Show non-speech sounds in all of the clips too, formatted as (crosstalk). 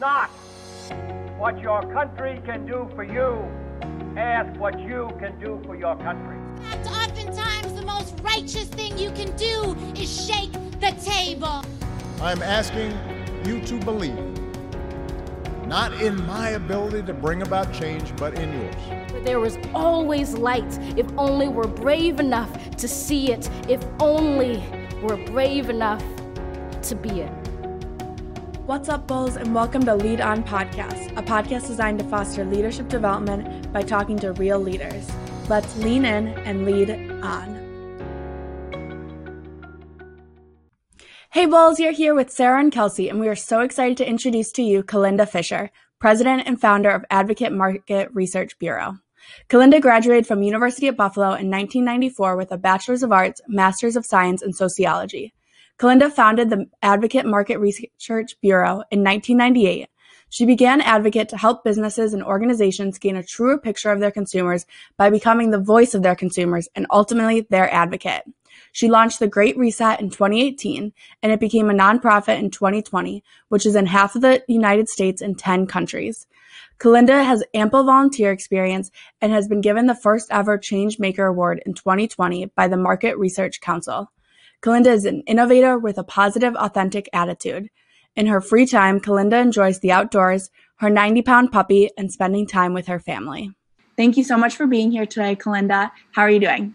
not what your country can do for you. Ask what you can do for your country. And oftentimes, the most righteous thing you can do is shake the table. I'm asking you to believe, not in my ability to bring about change, but in yours. There was always light if only we're brave enough to see it, if only we're brave enough to be it. What's up, Bulls, and welcome to Lead On Podcast, a podcast designed to foster leadership development by talking to real leaders. Let's lean in and lead on. Hey, Bulls, you're here with Sarah and Kelsey, and we are so excited to introduce to you Kalinda Fisher, President and founder of Advocate Market Research Bureau. Kalinda graduated from University of Buffalo in 1994 with a Bachelor's of Arts, Master's of Science, and Sociology. Kalinda founded the Advocate Market Research Bureau in 1998. She began Advocate to help businesses and organizations gain a truer picture of their consumers by becoming the voice of their consumers and ultimately their advocate. She launched the Great Reset in 2018 and it became a nonprofit in 2020, which is in half of the United States and 10 countries. Kalinda has ample volunteer experience and has been given the first ever Changemaker Award in 2020 by the Market Research Council. Kalinda is an innovator with a positive, authentic attitude. In her free time, Kalinda enjoys the outdoors, her 90 pound puppy, and spending time with her family. Thank you so much for being here today, Kalinda. How are you doing?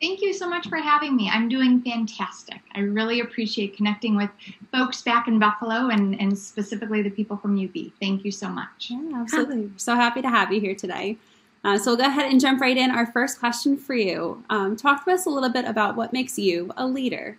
Thank you so much for having me. I'm doing fantastic. I really appreciate connecting with folks back in Buffalo and, and specifically the people from UB. Thank you so much. Yeah, absolutely. so happy to have you here today. Uh, so we'll go ahead and jump right in. Our first question for you. Um, talk to us a little bit about what makes you a leader.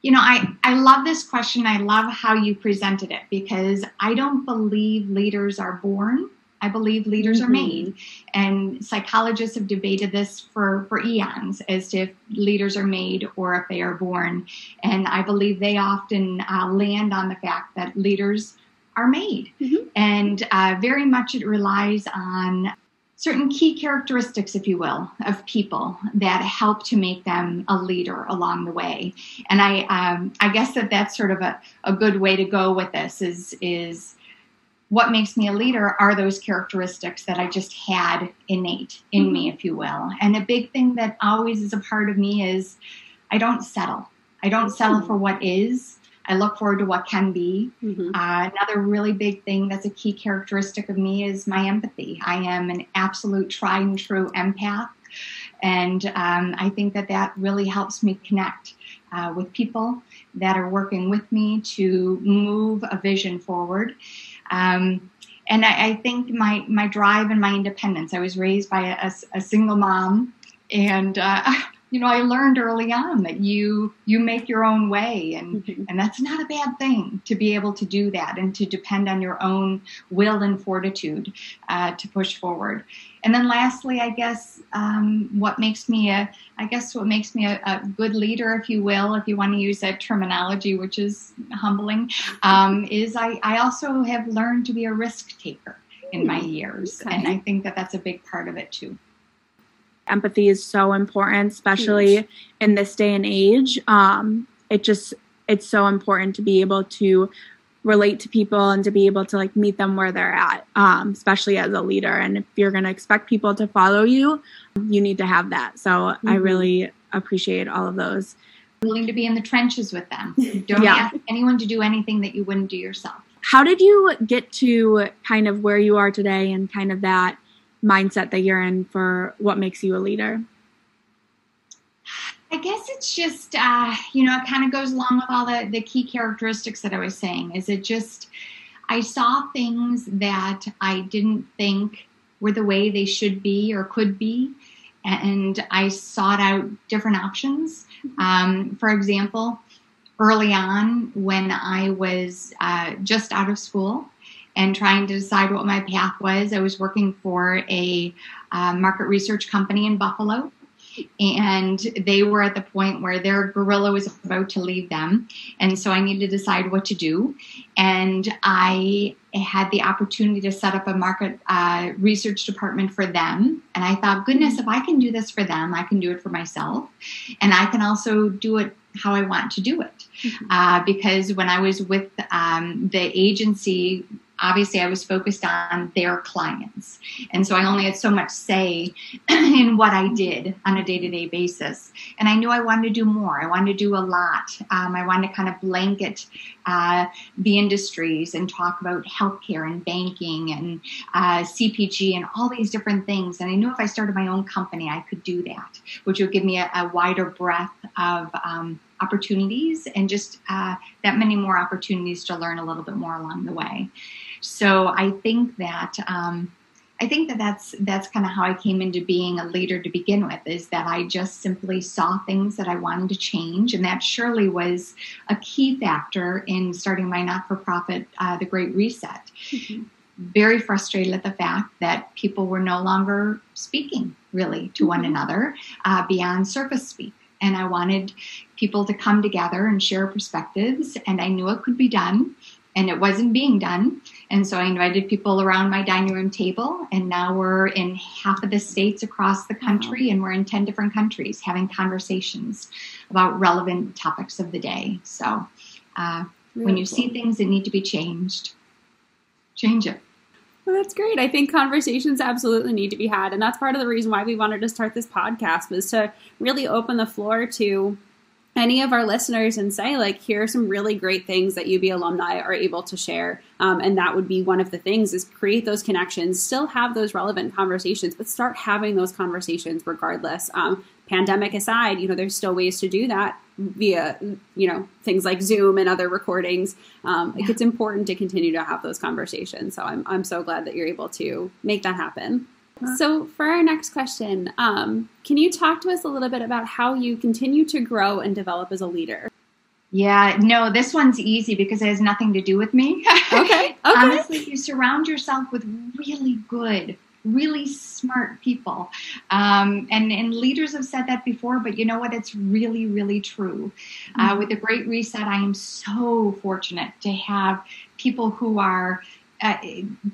You know, I, I love this question. I love how you presented it because I don't believe leaders are born. I believe leaders mm-hmm. are made. And psychologists have debated this for, for eons as to if leaders are made or if they are born. And I believe they often uh, land on the fact that leaders are made. Mm-hmm. And uh, very much it relies on certain key characteristics, if you will, of people that help to make them a leader along the way. And I, um, I guess that that's sort of a, a good way to go with this is, is what makes me a leader are those characteristics that I just had innate in mm-hmm. me, if you will. And a big thing that always is a part of me is I don't settle. I don't settle mm-hmm. for what is. I look forward to what can be. Mm-hmm. Uh, another really big thing that's a key characteristic of me is my empathy. I am an absolute tried and true empath. And um, I think that that really helps me connect uh, with people that are working with me to move a vision forward. Um, and I, I, think my, my drive and my independence, I was raised by a, a, a single mom, and uh, (laughs) you know, I learned early on that you you make your own way, and mm-hmm. and that's not a bad thing to be able to do that and to depend on your own will and fortitude uh, to push forward. And then lastly, I guess um, what makes me a I guess what makes me a, a, good leader, if you will, if you want to use that terminology, which is humbling, um, is I, I also have learned to be a risk taker in my mm, years, okay. and I think that that's a big part of it too empathy is so important, especially Huge. in this day and age. Um, it just it's so important to be able to relate to people and to be able to like meet them where they're at, um, especially as a leader. And if you're going to expect people to follow you, you need to have that. So mm-hmm. I really appreciate all of those. Willing to be in the trenches with them. Don't yeah. ask anyone to do anything that you wouldn't do yourself. How did you get to kind of where you are today and kind of that mindset that you're in for what makes you a leader? I guess it's just, uh, you know, it kind of goes along with all the, the key characteristics that I was saying. Is it just, I saw things that I didn't think were the way they should be or could be. And I sought out different options. Mm-hmm. Um, for example, early on when I was uh, just out of school, and trying to decide what my path was. I was working for a uh, market research company in Buffalo. And they were at the point where their gorilla was about to leave them. And so I needed to decide what to do. And I had the opportunity to set up a market uh, research department for them. And I thought, goodness, if I can do this for them, I can do it for myself. And I can also do it how I want to do it. Mm-hmm. Uh, because when I was with um, the agency, obviously I was focused on their clients. And so I only had so much say (clears throat) in what I did on a day to day basis. And I knew I wanted to do more. I wanted to do a lot. Um, I wanted to kind of blanket uh, the industries and talk about healthcare and banking and uh, CPG and all these different things. And I knew if I started my own company, I could do that, which would give me a, a wider breadth of um, opportunities and just uh, that many more opportunities to learn a little bit more along the way. So I think that. Um, I think that that's that's kind of how I came into being a leader to begin with. Is that I just simply saw things that I wanted to change, and that surely was a key factor in starting my not-for-profit, uh, the Great Reset. Mm-hmm. Very frustrated at the fact that people were no longer speaking really to mm-hmm. one another uh, beyond surface speak, and I wanted people to come together and share perspectives, and I knew it could be done and it wasn't being done. And so I invited people around my dining room table, and now we're in half of the states across the country, and we're in 10 different countries having conversations about relevant topics of the day. So uh, when you cool. see things that need to be changed, change it. Well, that's great. I think conversations absolutely need to be had. And that's part of the reason why we wanted to start this podcast was to really open the floor to any of our listeners and say like here are some really great things that ub alumni are able to share. Um, and that would be one of the things is create those connections still have those relevant conversations but start having those conversations regardless. Um, pandemic aside you know there's still ways to do that via you know things like zoom and other recordings. Um, yeah. it's important to continue to have those conversations. So I'm, I'm so glad that you're able to make that happen so, for our next question, um, can you talk to us a little bit about how you continue to grow and develop as a leader? Yeah, no, this one's easy because it has nothing to do with me. (laughs) Okay. okay. Honestly, you surround yourself with really good, really smart people. Um, and, and leaders have said that before, but you know what? It's really, really true. Uh, mm-hmm. Uh, with the Great Reset, I am so fortunate to have people who are uh,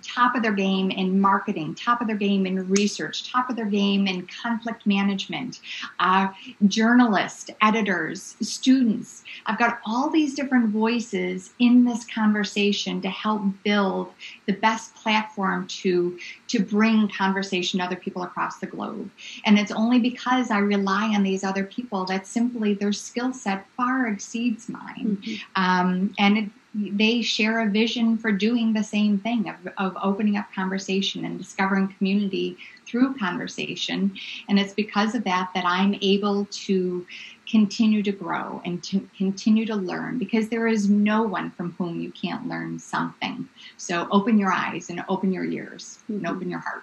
top of their game in marketing, top of their game in research, top of their game in conflict management, uh, journalists, editors, students. I've got all these different voices in this conversation to help build the best platform to to bring conversation to other people across the globe. And it's only because I rely on these other people that simply their skill set far exceeds mine. Mm-hmm. Um, and it, they share a vision for doing the same thing of, of opening up conversation and discovering community through conversation. And it's because of that that I'm able to continue to grow and to continue to learn because there is no one from whom you can't learn something. So open your eyes and open your ears mm-hmm. and open your heart.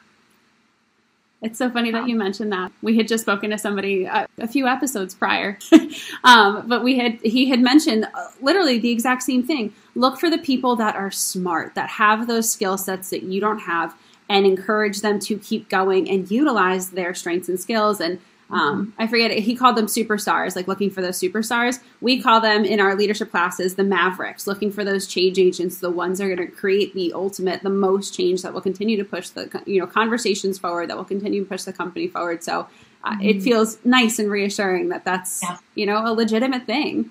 It's so funny that you mentioned that. We had just spoken to somebody a, uh, a few episodes prior, (laughs) um, but we had he had mentioned uh, literally the exact same thing. Look for the people that are smart, that have those skill sets that you don't have, and encourage them to keep going and utilize their strengths and skills and um, I forget He called them superstars, like looking for those superstars. We call them in our leadership classes the mavericks, looking for those change agents, the ones that are going to create the ultimate, the most change that will continue to push the you know conversations forward, that will continue to push the company forward. So uh, mm-hmm. it feels nice and reassuring that that's yeah. you know a legitimate thing.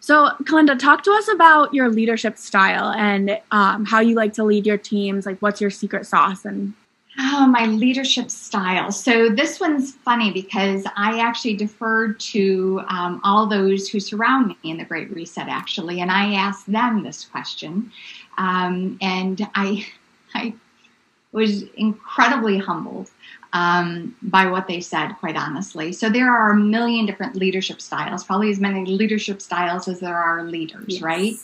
So, Kalinda, talk to us about your leadership style and um, how you like to lead your teams. Like, what's your secret sauce and Oh, my leadership style. So this one's funny because I actually deferred to um, all those who surround me in the Great Reset, actually, and I asked them this question, um, and I, (laughs) I was incredibly humbled um, by what they said, quite honestly. So there are a million different leadership styles, probably as many leadership styles as there are leaders, yes. right?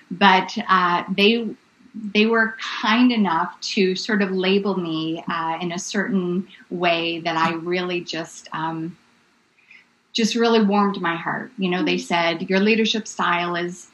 (laughs) but uh, they they were kind enough to sort of label me uh, in a certain way that I really just um, just really warmed my heart. You know, they said your leadership style is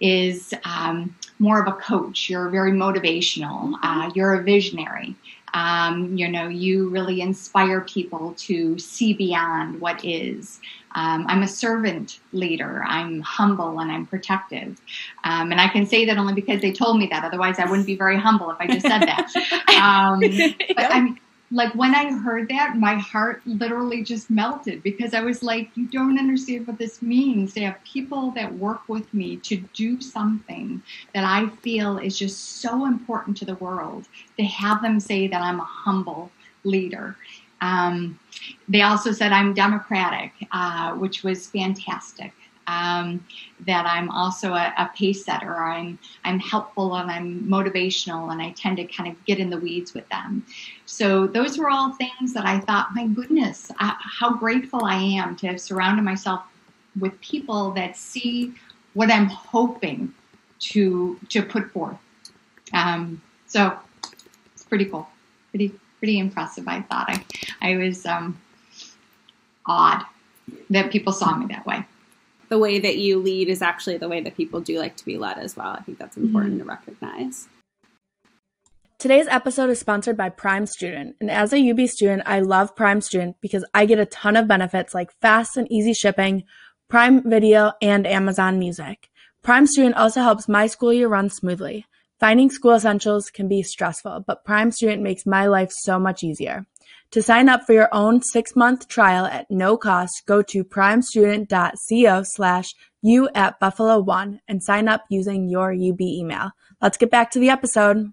is um, more of a coach. You're very motivational. Uh, you're a visionary. Um, you know, you really inspire people to see beyond what is. Um, I'm a servant leader. I'm humble and I'm protective. Um, and I can say that only because they told me that. Otherwise, I wouldn't be very humble if I just said that. (laughs) Um, but I'm, like when I heard that, my heart literally just melted because I was like, you don't understand what this means. To have people that work with me to do something that I feel is just so important to the world, to have them say that I'm a humble leader. Um, they also said I'm democratic, uh, which was fantastic um, that I'm also a, a, pace setter. I'm I'm helpful and I'm motivational, and I tend to kind of get in the weeds with them. So those were all things that I thought, my goodness, uh, how grateful I am to have surrounded myself with people that see what I'm hoping to to put forth. Um, so it's pretty cool, pretty pretty impressive. I thought I I was um, odd that people saw me that way the way that you lead is actually the way that people do like to be led as well. I think that's important mm-hmm. to recognize. Today's episode is sponsored by Prime Student. And as a UB student, I love Prime Student because I get a ton of benefits like fast and easy shipping, Prime Video, and Amazon Music. Prime Student also helps my school year run smoothly. Finding school essentials can be stressful, but Prime Student makes my life so much easier. To sign up for your own six-month trial at no cost, go to primestudent.co slash you at Buffalo One and sign up using your UB email. Let's get back to the episode.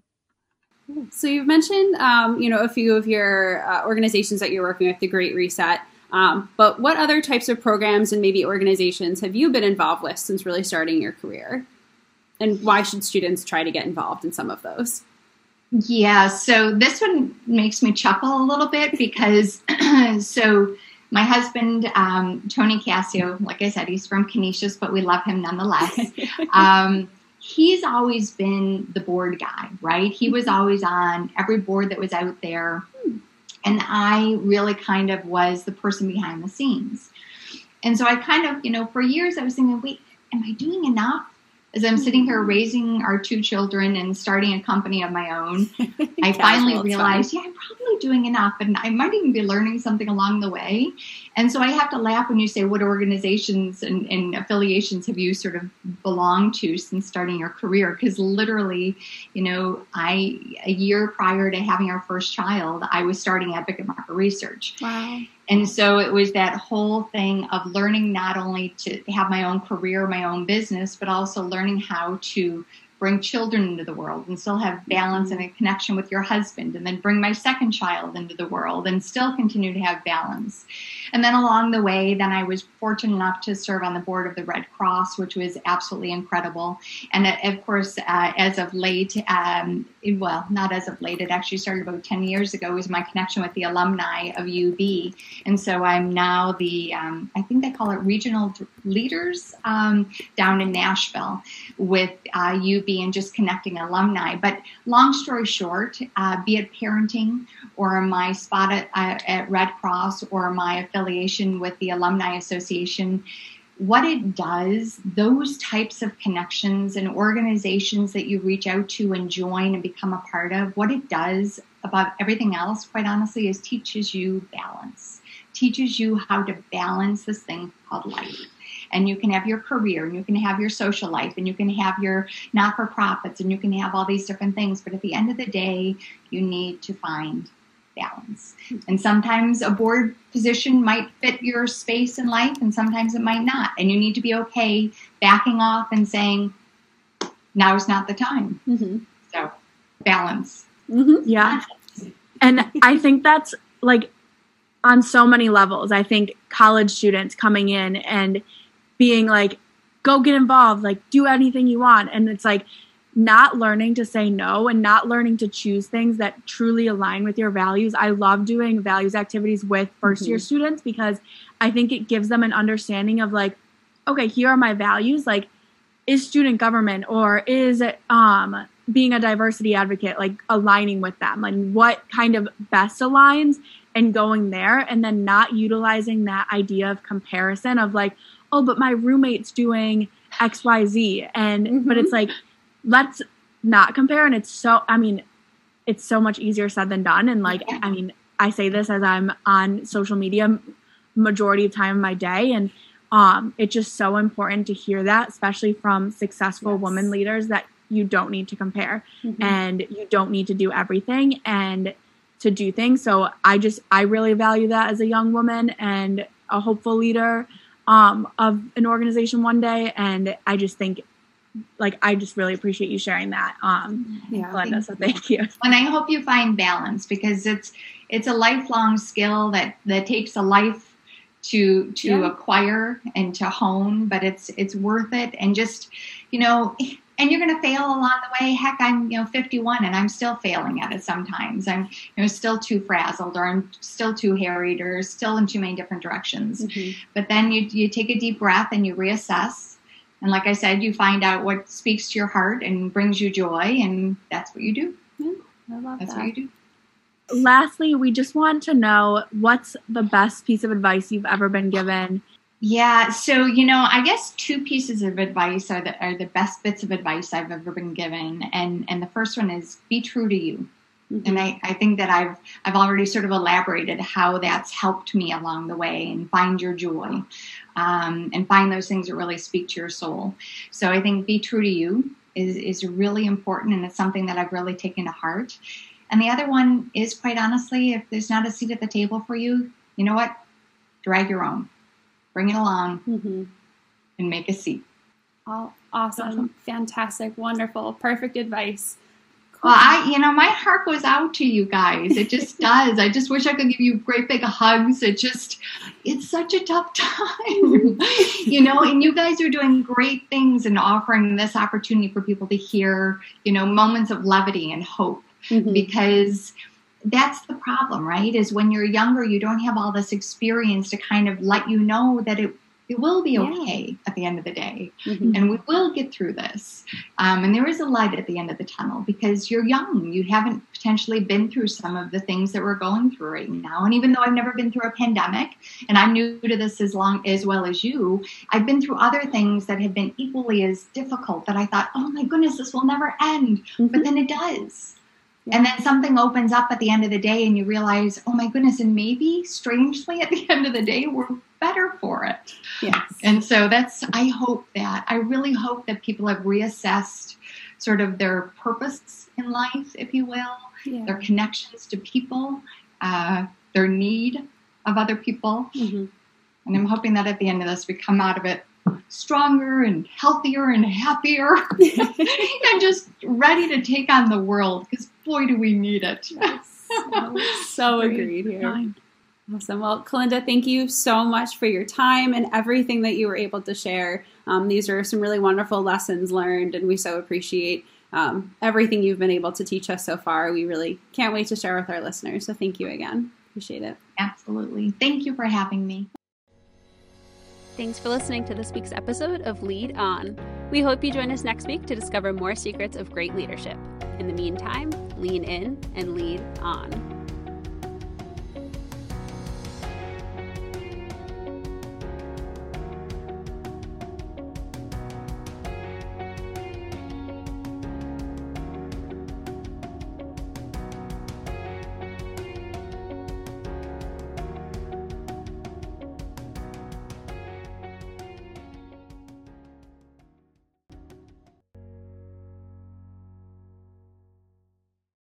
So you've mentioned, um, you know, a few of your uh, organizations that you're working with, the Great Reset. Um, but what other types of programs and maybe organizations have you been involved with since really starting your career? And why should students try to get involved in some of those? Yeah, so this one makes me chuckle a little bit because (clears throat) so my husband um, Tony Cassio, like I said, he's from Canisius, but we love him nonetheless. (laughs) um, he's always been the board guy, right? He was always on every board that was out there, and I really kind of was the person behind the scenes. And so I kind of, you know, for years I was thinking, wait, am I doing enough? As I'm sitting here raising our two children and starting a company of my own, (laughs) I finally realized, yeah, I'm probably doing enough, and I might even be learning something along the way. And so I have to laugh when you say, what organizations and, and affiliations have you sort of belonged to since starting your career? Because literally, you know, I a year prior to having our first child, I was starting Advocate Market Research. Wow. And so it was that whole thing of learning not only to have my own career, my own business, but also learning how to bring children into the world and still have balance and a connection with your husband, and then bring my second child into the world and still continue to have balance. And then along the way, then I was fortunate enough to serve on the board of the Red Cross, which was absolutely incredible. And uh, of course, uh, as of late, um, well, not as of late, it actually started about 10 years ago, was my connection with the alumni of UB. And so I'm now the, um, I think they call it regional leaders um, down in Nashville with uh, and just connecting alumni. But long story short, uh, be it parenting or my spot at, uh, at Red Cross or my affiliation with the Alumni Association, what it does, those types of connections and organizations that you reach out to and join and become a part of, what it does above everything else, quite honestly, is teaches you balance, teaches you how to balance this thing called life. And you can have your career, and you can have your social life, and you can have your not for profits, and you can have all these different things. But at the end of the day, you need to find balance. And sometimes a board position might fit your space in life, and sometimes it might not. And you need to be okay backing off and saying, now is not the time. Mm-hmm. So, balance. Mm-hmm. Yeah. And I think that's like on so many levels. I think college students coming in and being like, go get involved, like, do anything you want. And it's like, not learning to say no and not learning to choose things that truly align with your values. I love doing values activities with 1st mm-hmm. year students because I think it gives them an understanding of like, okay, here are my values. Like, is student government or is it um, being a diversity advocate like aligning with them? Like, what kind of best aligns and going there and then not utilizing that idea of comparison of like, oh, but my roommate's doing XYZ. And, mm-hmm. but it's like, let's not compare. And it's so, I mean, it's so much easier said than done. And like, I mean, I say this as I'm on social media majority of time of my day. And um, it's just so important to hear that, especially from successful yes. women leaders that you don't need to compare mm-hmm. and you don't need to do everything. And to do things. So I just I really value that as a young woman and a hopeful leader um, of an organization one day. And I just think like I just really appreciate you sharing that, um, yeah, Kalinda. So thank you. And I hope you find balance because it's it's a lifelong skill that that takes a life to to yeah. acquire and to hone, but it's it's worth it. And just you know, and you're going to fail along the way. Heck, I'm you know 51 and I'm still failing at it sometimes. I'm you know still too frazzled, or I'm still too harried, or still in too many different directions. Mm-hmm. But then you you take a deep breath and you reassess and like I said, you find out what speaks to your heart and brings you joy, and that's what you do. Yeah, I love that's that. what you do. Lastly, we just want to know what's the best piece of advice you've ever been given. Yeah, so you know, I guess two pieces of advice are the are the best bits of advice I've ever been given, and and the first one is be true to you. Mm-hmm. And I, I think that I've I've already sort of elaborated how that's helped me along the way and find your joy um, and find those things that really speak to your soul. So I think be true to you is, is really important, and it's something that I've really taken to heart. And the other one is quite honestly, if there's not a seat at the table for you, you know what? Drag your own, bring it along, mm-hmm. and make a seat. Oh, awesome. awesome. Fantastic. Wonderful. Perfect advice. Well, I, you know, my heart goes out to you guys. It just (laughs) does. I just wish I could give you great big hugs. It just, it's such a tough (laughs) time, you know, and you guys are doing great things and offering this opportunity for people to hear, you know, moments of levity and hope mm-hmm. because that's the problem, right? Is when you're younger, you don't have all this experience to kind of let you know that it it will be okay yeah. at the end of the day mm-hmm. and we will get through this um, and there is a light at the end of the tunnel because you're young you haven't potentially been through some of the things that we're going through right now and even though i've never been through a pandemic and i'm new to this as long as well as you i've been through other things that have been equally as difficult that i thought oh my goodness this will never end mm-hmm. but then it does and then something opens up at the end of the day and you realize, oh my goodness, and maybe strangely at the end of the day, we're better for it. Yes. And so that's, I hope that, I really hope that people have reassessed sort of their purpose in life, if you will, yeah. their connections to people, uh, their need of other people. Mm-hmm. And I'm hoping that at the end of this, we come out of it stronger and healthier and happier (laughs) (laughs) and just ready to take on the world because boy do we need it. Yes. (laughs) so agreed here. Awesome. Well, Kalinda, thank you so much for your time and everything that you were able to share. Um, these are some really wonderful lessons learned, and we so appreciate um, everything you've been able to teach us so far. We really can't wait to share with our listeners. So, thank you again. Appreciate it. Absolutely. Thank you for having me. Thanks for listening to this week's episode of Lead On. We hope you join us next week to discover more secrets of great leadership. In the meantime, lean in and lead on.